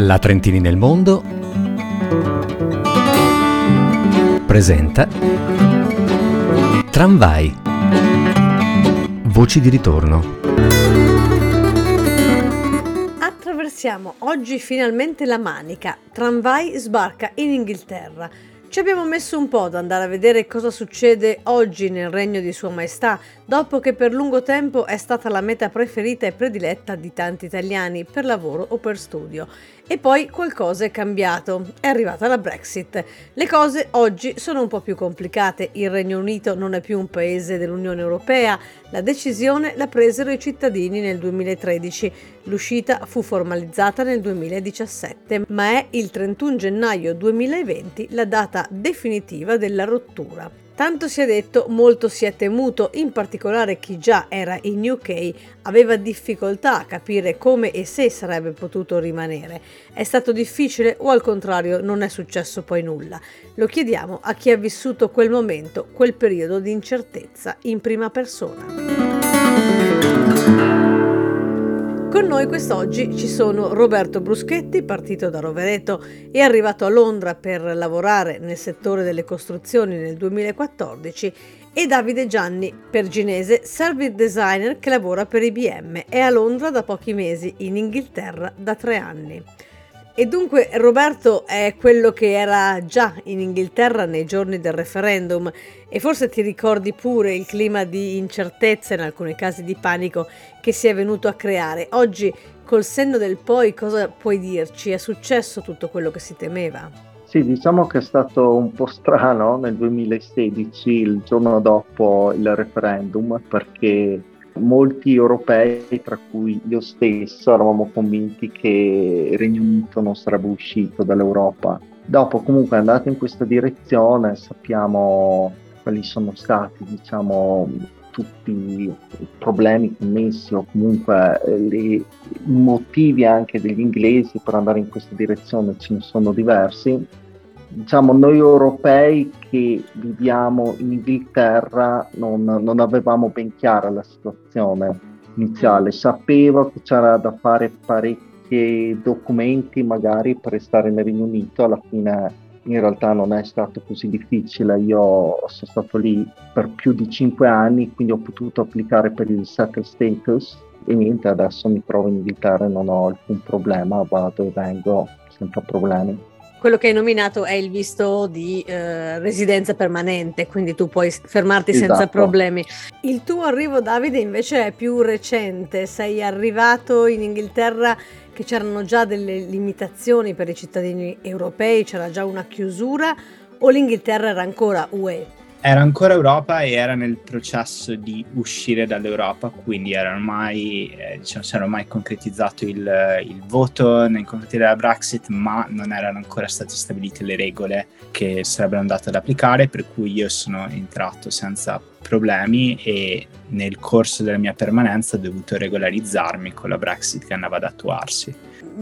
La Trentini nel mondo presenta Tramvai. Voci di ritorno. Attraversiamo oggi finalmente la Manica. Tramvai sbarca in Inghilterra. Ci abbiamo messo un po' ad andare a vedere cosa succede oggi nel regno di Sua Maestà, dopo che per lungo tempo è stata la meta preferita e prediletta di tanti italiani per lavoro o per studio. E poi qualcosa è cambiato, è arrivata la Brexit. Le cose oggi sono un po' più complicate, il Regno Unito non è più un paese dell'Unione Europea, la decisione la presero i cittadini nel 2013, l'uscita fu formalizzata nel 2017, ma è il 31 gennaio 2020 la data definitiva della rottura. Tanto si è detto, molto si è temuto, in particolare chi già era in UK aveva difficoltà a capire come e se sarebbe potuto rimanere. È stato difficile o al contrario non è successo poi nulla? Lo chiediamo a chi ha vissuto quel momento, quel periodo di incertezza in prima persona. Con noi quest'oggi ci sono Roberto Bruschetti, partito da Rovereto e arrivato a Londra per lavorare nel settore delle costruzioni nel 2014 e Davide Gianni, perginese, service designer che lavora per IBM. È a Londra da pochi mesi, in Inghilterra da tre anni. E dunque Roberto è quello che era già in Inghilterra nei giorni del referendum e forse ti ricordi pure il clima di incertezza, in alcuni casi di panico, che si è venuto a creare. Oggi, col senno del poi, cosa puoi dirci? È successo tutto quello che si temeva? Sì, diciamo che è stato un po' strano nel 2016, il giorno dopo il referendum, perché molti europei, tra cui io stesso, eravamo convinti che il Regno Unito non sarebbe uscito dall'Europa. Dopo comunque è andato in questa direzione, sappiamo quali sono stati, diciamo, tutti i problemi connessi o comunque eh, i motivi anche degli inglesi per andare in questa direzione, ce ne sono diversi diciamo, noi europei che viviamo in Inghilterra non, non avevamo ben chiara la situazione iniziale. Sapevo che c'era da fare parecchi documenti magari per restare nel Regno Unito, alla fine in realtà non è stato così difficile, io sono stato lì per più di cinque anni, quindi ho potuto applicare per il settle status. E niente, adesso mi trovo in Inghilterra e non ho alcun problema, vado e vengo senza problemi quello che hai nominato è il visto di eh, residenza permanente, quindi tu puoi fermarti esatto. senza problemi. Il tuo arrivo, Davide, invece è più recente. Sei arrivato in Inghilterra che c'erano già delle limitazioni per i cittadini europei, c'era già una chiusura o l'Inghilterra era ancora UE? Era ancora Europa e era nel processo di uscire dall'Europa, quindi era ormai, eh, diciamo, si era ormai concretizzato il, il, voto nei confronti della Brexit, ma non erano ancora state stabilite le regole che sarebbero andate ad applicare, per cui io sono entrato senza problemi e nel corso della mia permanenza ho dovuto regolarizzarmi con la Brexit che andava ad attuarsi.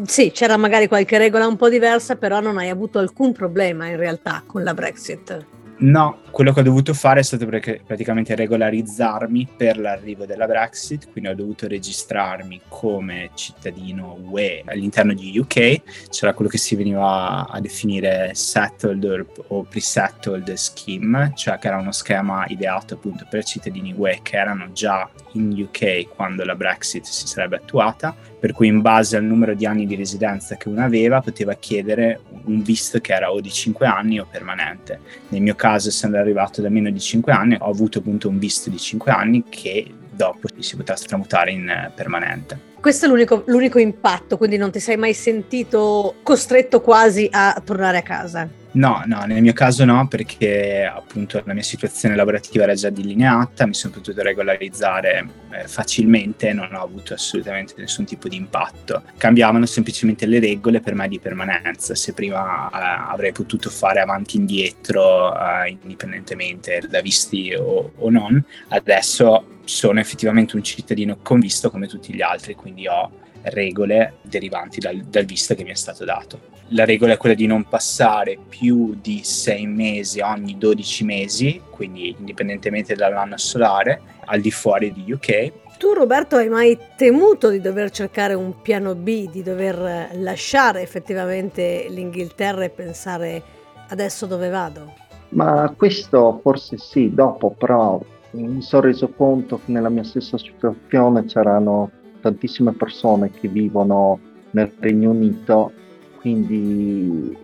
Sì, c'era magari qualche regola un po' diversa, però non hai avuto alcun problema in realtà con la Brexit. No, quello che ho dovuto fare è stato praticamente regolarizzarmi per l'arrivo della Brexit, quindi ho dovuto registrarmi come cittadino UE all'interno di UK, c'era quello che si veniva a definire settled o pre-settled scheme, cioè che era uno schema ideato appunto per cittadini UE che erano già in UK quando la Brexit si sarebbe attuata, per cui in base al numero di anni di residenza che uno aveva poteva chiedere un visto che era o di 5 anni o permanente. Nel mio caso, essendo arrivato da meno di 5 anni, ho avuto appunto un visto di 5 anni che dopo si potrà tramutare in eh, permanente. Questo è l'unico, l'unico impatto, quindi non ti sei mai sentito costretto quasi a tornare a casa? No, no, nel mio caso no, perché appunto la mia situazione lavorativa era già delineata, mi sono potuto regolarizzare eh, facilmente, non ho avuto assolutamente nessun tipo di impatto. Cambiavano semplicemente le regole per me di permanenza, se prima eh, avrei potuto fare avanti e indietro eh, indipendentemente da visti o, o non, adesso sono effettivamente un cittadino convisto come tutti gli altri, quindi ho regole derivanti dal, dal visto che mi è stato dato la regola è quella di non passare più di sei mesi ogni 12 mesi, quindi indipendentemente dall'anno solare, al di fuori di UK Tu Roberto hai mai temuto di dover cercare un piano B, di dover lasciare effettivamente l'Inghilterra e pensare adesso dove vado? Ma questo forse sì, dopo però mi sono reso conto che nella mia stessa situazione c'erano tantissime persone che vivono nel Regno Unito, quindi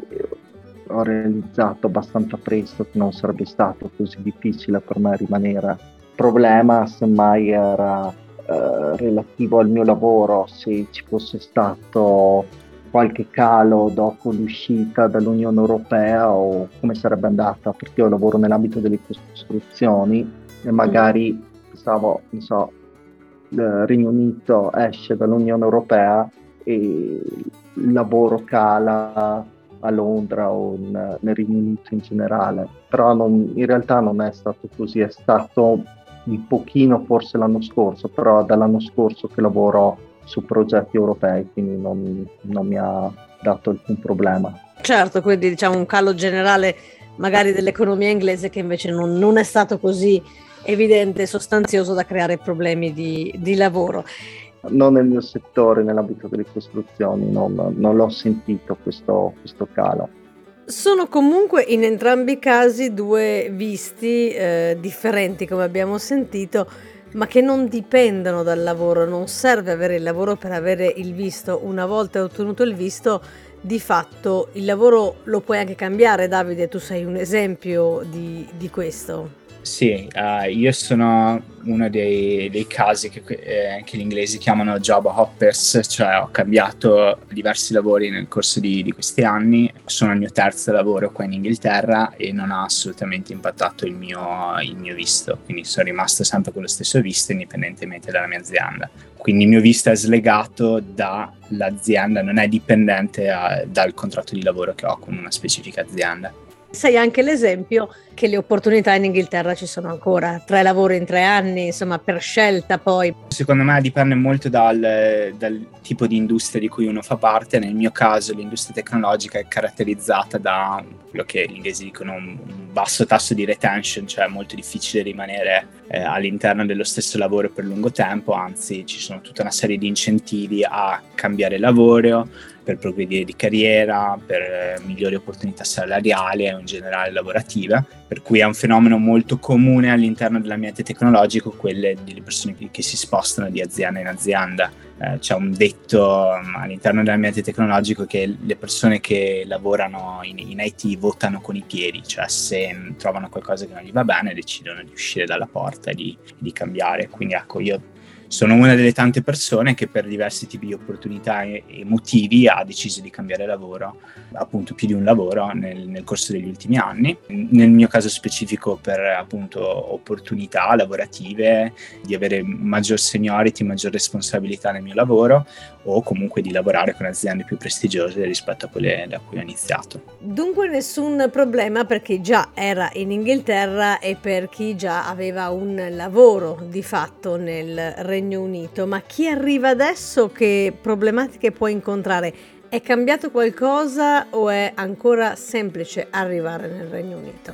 ho realizzato abbastanza presto che non sarebbe stato così difficile per me rimanere. Il problema semmai era eh, relativo al mio lavoro, se ci fosse stato qualche calo dopo l'uscita dall'Unione Europea o come sarebbe andata, perché io lavoro nell'ambito delle costruzioni e magari pensavo, non so, il Regno Unito esce dall'Unione Europea e il lavoro cala a Londra o in, nel Regno Unito in generale, però non, in realtà non è stato così, è stato un pochino forse l'anno scorso, però dall'anno scorso che lavoro su progetti europei, quindi non, non mi ha dato alcun problema. Certo, quindi diciamo un calo generale magari dell'economia inglese che invece non, non è stato così evidente e sostanzioso da creare problemi di, di, lavoro. Non nel mio settore, nell'ambito delle costruzioni, non, non l'ho sentito questo, questo, calo. Sono comunque in entrambi i casi due visti eh, differenti, come abbiamo sentito ma che non dipendono dal lavoro, non serve avere il lavoro per avere il visto, una volta ottenuto il visto di fatto il lavoro lo puoi anche cambiare Davide, tu sei un esempio di, di questo. Sì, uh, io sono uno dei, dei casi che, eh, che, gli inglesi chiamano job hoppers, cioè ho cambiato diversi lavori nel corso di, di, questi anni, sono il mio terzo lavoro qua in Inghilterra e non ha assolutamente impattato il mio, il mio visto, quindi sono rimasto sempre con lo stesso visto indipendentemente dalla mia azienda. Quindi il mio visto è slegato dall'azienda, non è dipendente a, eh, dal contratto di lavoro che ho con una specifica azienda. Sei anche l'esempio che le opportunità in Inghilterra ci sono ancora, tre lavori in tre anni, insomma per scelta poi. Secondo me dipende molto dal, dal, tipo di industria di cui uno fa parte, nel mio caso l'industria tecnologica è caratterizzata da quello che gli inglesi dicono un, basso tasso di retention, cioè è molto difficile rimanere eh, all'interno dello stesso lavoro per lungo tempo, anzi ci sono tutta una serie di incentivi a cambiare lavoro, per progredire di carriera, per eh, migliori opportunità salariali e in generale lavorative, per cui è un fenomeno molto comune all'interno dell'ambiente tecnologico, quelle delle persone che si spostano di azienda in azienda. Eh, c'è un detto um, all'interno dell'ambiente tecnologico che le persone che lavorano in, in IT votano con i piedi, cioè se trovano qualcosa che non gli va bene decidono di uscire dalla porta e di, di cambiare. Quindi ecco, io sono una delle tante persone che per diversi tipi di opportunità e, motivi ha deciso di cambiare lavoro, appunto più di un lavoro nel, nel, corso degli ultimi anni. Nel mio caso specifico per appunto opportunità lavorative, di avere maggior seniority, maggior responsabilità nel mio lavoro o comunque di lavorare con aziende più prestigiose rispetto a quelle da cui ho iniziato. Dunque nessun problema per chi già era in Inghilterra e per chi già aveva un lavoro di fatto nel Regno Regno Unito, ma chi arriva adesso che problematiche può incontrare? È cambiato qualcosa o è ancora semplice arrivare nel Regno Unito?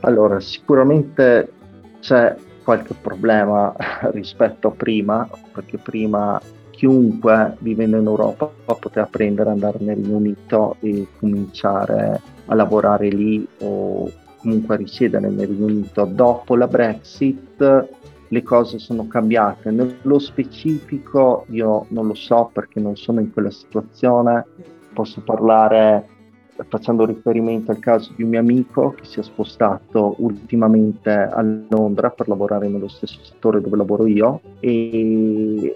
Allora, sicuramente c'è qualche problema rispetto a prima, perché prima chiunque vivendo in Europa poteva prendere, andare nel Regno Unito e cominciare a lavorare lì o comunque risiedere nel Regno Unito. Dopo la Brexit le cose sono cambiate. Nello specifico io non lo so perché non sono in quella situazione, posso parlare facendo riferimento al caso di un mio amico che si è spostato ultimamente a Londra per lavorare nello stesso settore dove lavoro io e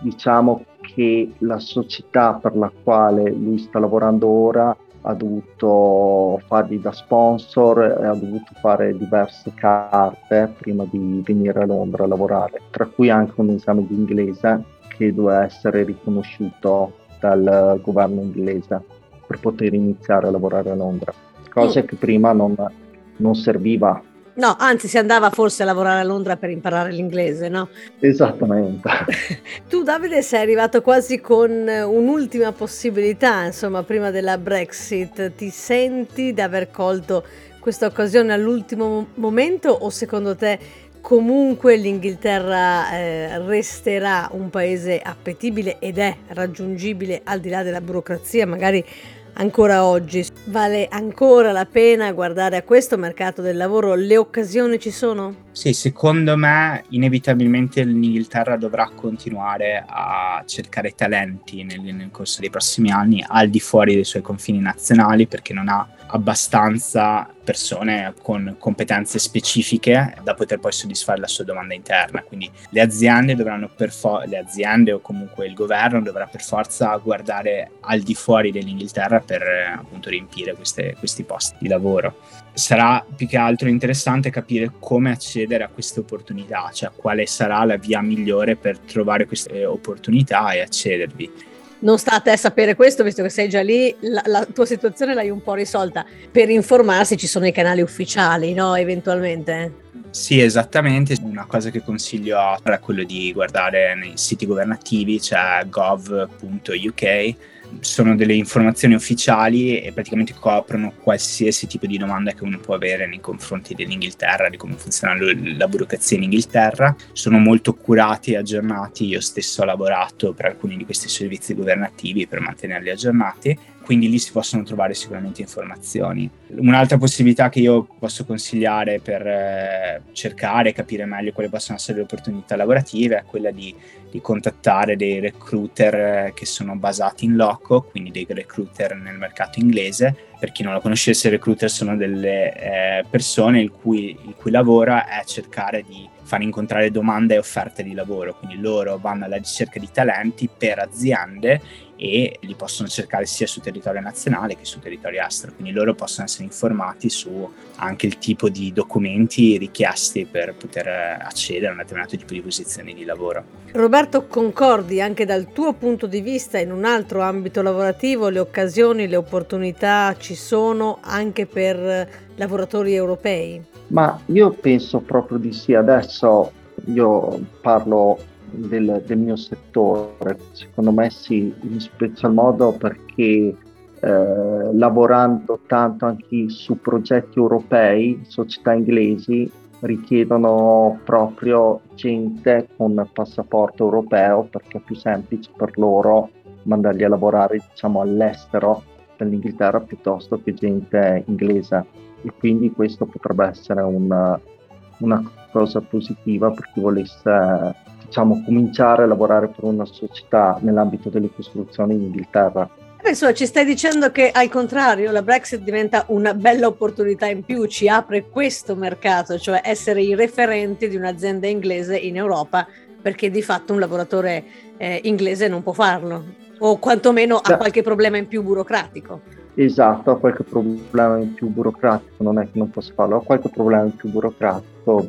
diciamo che la società per la quale lui sta lavorando ora ha dovuto fargli da sponsor e ha dovuto fare diverse carte prima di venire a Londra a lavorare, tra cui anche un esame di inglese che doveva essere riconosciuto dal governo inglese per poter iniziare a lavorare a Londra, cosa mm. che prima non, non serviva No, anzi si andava forse a lavorare a Londra per imparare l'inglese, no? Esattamente. tu Davide sei arrivato quasi con un'ultima possibilità, insomma, prima della Brexit. Ti senti di aver colto questa occasione all'ultimo momento o secondo te comunque l'Inghilterra eh, resterà un paese appetibile ed è raggiungibile al di là della burocrazia, magari ancora oggi. Vale ancora la pena guardare a questo mercato del lavoro? Le occasioni ci sono? Sì, secondo me inevitabilmente l'Inghilterra dovrà continuare a cercare talenti nel, nel corso dei prossimi anni al di fuori dei suoi confini nazionali perché non ha abbastanza persone con competenze specifiche da poter poi soddisfare la sua domanda interna. Quindi le aziende dovranno per forza, le aziende o comunque il governo dovrà per forza guardare al di fuori dell'Inghilterra per appunto riempire queste, questi posti di lavoro. Sarà più che altro interessante capire come accedere a queste opportunità, cioè quale sarà la via migliore per trovare queste opportunità e accedervi non sta a te sapere questo, visto che sei già lì, la, la, tua situazione l'hai un po' risolta. Per informarsi ci sono i canali ufficiali, no? Eventualmente. Sì, esattamente. Una cosa che consiglio è quello di guardare nei siti governativi, cioè gov.uk sono delle informazioni ufficiali e praticamente coprono qualsiasi tipo di domanda che uno può avere nei confronti dell'Inghilterra, di come funziona la burocrazia in Inghilterra. Sono molto curati e aggiornati, io stesso ho lavorato per alcuni di questi servizi governativi per mantenerli aggiornati quindi lì si possono trovare sicuramente informazioni. Un'altra possibilità che io posso consigliare per eh, cercare e capire meglio quali possono essere le opportunità lavorative è quella di, di contattare dei recruiter eh, che sono basati in loco, quindi dei recruiter nel mercato inglese. Per chi non lo conoscesse, i recruiter sono delle eh, persone il cui, il cui lavoro è cercare di far incontrare domande e offerte di lavoro, quindi loro vanno alla ricerca di talenti per aziende e li possono cercare sia su territorio nazionale che su territorio estero, quindi loro possono essere informati su anche il tipo di documenti richiesti per poter accedere a un determinato tipo di posizioni di lavoro. Roberto, concordi anche dal tuo punto di vista in un altro ambito lavorativo, le occasioni, le opportunità ci sono anche per lavoratori europei? Ma io penso proprio di sì, adesso io parlo del, del, mio settore. Secondo me sì, in special modo perché eh, lavorando tanto anche su progetti europei, società inglesi richiedono proprio gente con passaporto europeo perché è più semplice per loro mandarli a lavorare diciamo all'estero dell'Inghilterra piuttosto che gente inglese e quindi questo potrebbe essere una, una cosa positiva per chi volesse diciamo, cominciare a lavorare per una società nell'ambito delle costruzioni in Inghilterra. Insomma, ci stai dicendo che al contrario la Brexit diventa una bella opportunità in più, ci apre questo mercato, cioè essere i referenti di un'azienda inglese in Europa, perché di fatto un lavoratore eh, inglese non può farlo, o quantomeno ha qualche problema in più burocratico. Esatto, ha qualche problema in più burocratico, non è che non possa farlo, ha qualche problema in più burocratico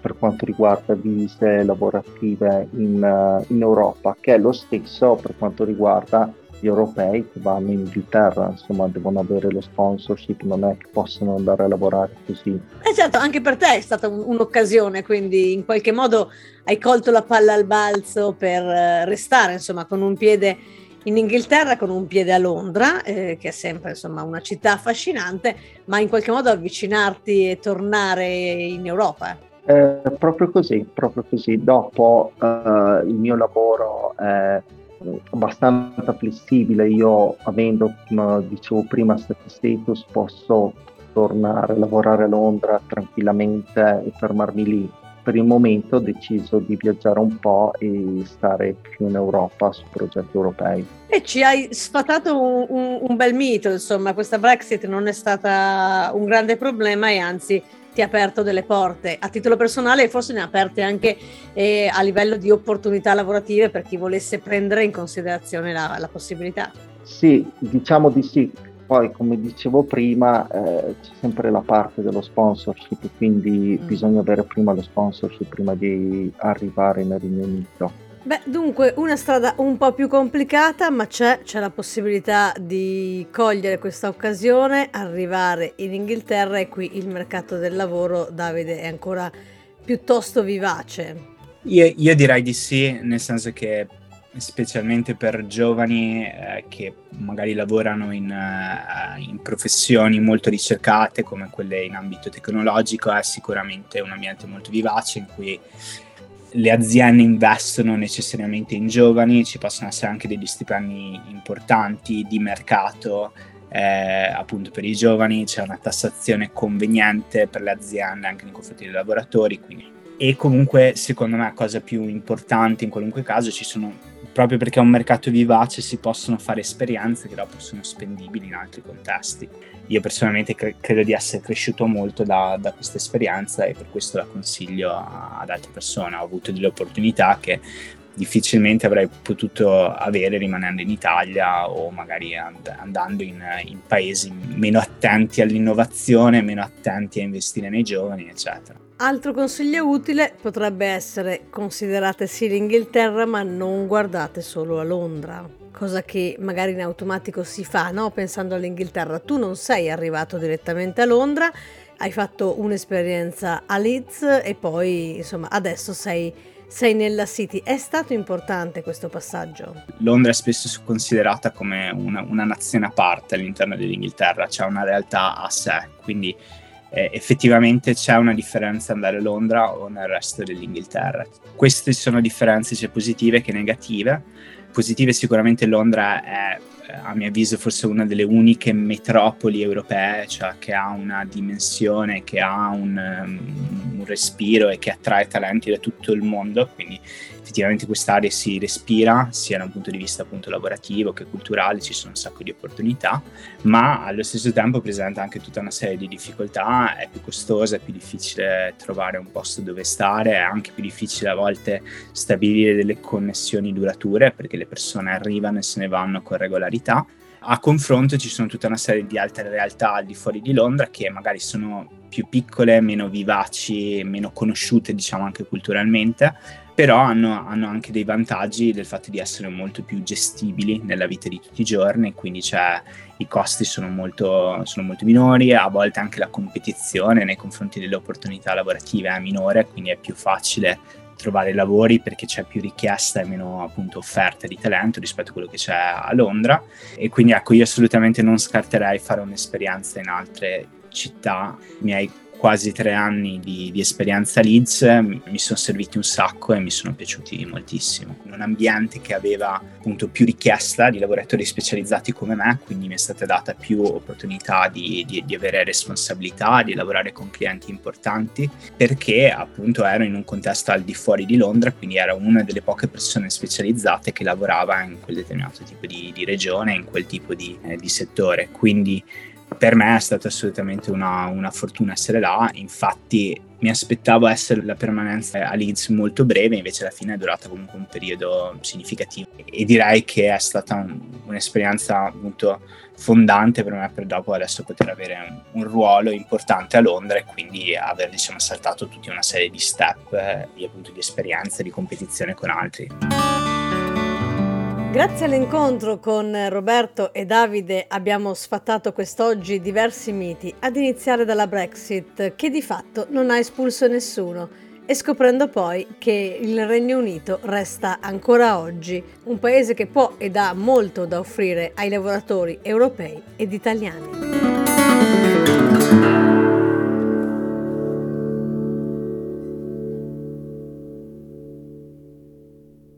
per quanto riguarda vise lavorative in, uh, in Europa, che è lo stesso per quanto riguarda gli europei che vanno in Inghilterra, insomma devono avere lo sponsorship, non è che possono andare a lavorare così. Eh certo, anche per te è stata un, un'occasione, quindi in qualche modo hai colto la palla al balzo per eh, restare insomma con un piede in Inghilterra con un piede a Londra, eh, che è sempre insomma, una città affascinante, ma in qualche modo avvicinarti e tornare in Europa. Eh, proprio così, proprio così. Dopo eh, il mio lavoro è abbastanza flessibile, io avendo, come dicevo prima, status posso tornare a lavorare a Londra tranquillamente e fermarmi lì per il momento ho deciso di viaggiare un po' e stare più in Europa su progetti europei. E ci hai sfatato un, un, un bel mito, insomma, questa Brexit non è stata un grande problema e anzi ti ha aperto delle porte a titolo personale e forse ne ha aperte anche eh, a livello di opportunità lavorative per chi volesse prendere in considerazione la, la possibilità. Sì, diciamo di sì poi, come dicevo prima, eh, c'è sempre la parte dello sponsorship, quindi mm. bisogna avere prima lo sponsorship prima di arrivare nel Regno Unito. Beh, dunque, una strada un po' più complicata, ma c'è, c'è la possibilità di cogliere questa occasione, arrivare in Inghilterra e qui il mercato del lavoro, Davide, è ancora piuttosto vivace. Io, io direi di sì, nel senso che specialmente per giovani eh, che magari lavorano in, uh, in, professioni molto ricercate come quelle in ambito tecnologico, è sicuramente un ambiente molto vivace in cui le aziende investono necessariamente in giovani, ci possono essere anche degli stipendi importanti di mercato eh, appunto per i giovani, c'è una tassazione conveniente per le aziende anche nei confronti dei lavoratori, quindi e comunque secondo me cosa più importante in qualunque caso ci sono proprio perché è un mercato vivace si possono fare esperienze che dopo sono spendibili in altri contesti. Io personalmente cre- credo di essere cresciuto molto da, da, questa esperienza e per questo la consiglio a, ad altre persone. Ho avuto delle opportunità che difficilmente avrei potuto avere rimanendo in Italia o magari and- andando in, in paesi meno attenti all'innovazione, meno attenti a investire nei giovani, eccetera. Altro consiglio utile potrebbe essere considerate sì l'Inghilterra ma non guardate solo a Londra, cosa che magari in automatico si fa, no? Pensando all'Inghilterra, tu non sei arrivato direttamente a Londra, hai fatto un'esperienza a Leeds e poi insomma adesso sei, sei nella City. È stato importante questo passaggio? Londra è spesso considerata come una, una nazione a parte all'interno dell'Inghilterra, c'è una realtà a sé, quindi eh, effettivamente c'è una differenza andare a Londra o nel resto dell'Inghilterra. Queste sono differenze sia positive che negative. Positive sicuramente Londra è a mio avviso forse una delle uniche metropoli europee, cioè che ha una dimensione, che ha un, um, un respiro e che attrae talenti da tutto il mondo, quindi effettivamente quest'area si respira sia da un punto di vista appunto lavorativo che culturale, ci sono un sacco di opportunità, ma allo stesso tempo presenta anche tutta una serie di difficoltà, è più costosa, è più difficile trovare un posto dove stare, è anche più difficile a volte stabilire delle connessioni durature perché le persone arrivano e se ne vanno con regolarità. A confronto ci sono tutta una serie di altre realtà al di fuori di Londra che magari sono più piccole, meno vivaci, meno conosciute diciamo anche culturalmente, però hanno, hanno, anche dei vantaggi del fatto di essere molto più gestibili nella vita di tutti i giorni, quindi cioè, i costi sono molto, sono molto, minori, a volte anche la competizione nei confronti delle opportunità lavorative è minore, quindi è più facile trovare lavori perché c'è più richiesta e meno appunto offerta di talento rispetto a quello che c'è a Londra. E quindi ecco io assolutamente non scarterei fare un'esperienza in altre città, i miei quasi tre anni di, di esperienza Leeds mi sono serviti un sacco e mi sono piaciuti moltissimo. Un ambiente che aveva appunto più richiesta di lavoratori specializzati come me, quindi mi è stata data più opportunità di, di, di avere responsabilità, di lavorare con clienti importanti, perché appunto ero in un contesto al di fuori di Londra, quindi ero una delle poche persone specializzate che lavorava in quel determinato tipo di, di regione, in quel tipo di, eh, settore. Quindi per me è stata assolutamente una, una, fortuna essere là, infatti mi aspettavo essere la permanenza a Leeds molto breve, invece alla fine è durata comunque un periodo significativo e direi che è stata un, un'esperienza molto fondante per me per dopo adesso poter avere un, un, ruolo importante a Londra e quindi aver diciamo saltato tutta una serie di step eh, di, appunto, di esperienze, di competizione con altri. Grazie all'incontro con Roberto e Davide abbiamo sfattato quest'oggi diversi miti, ad iniziare dalla Brexit, che di fatto non ha espulso nessuno, e scoprendo poi che il Regno Unito resta ancora oggi un paese che può ed ha molto da offrire ai lavoratori europei ed italiani.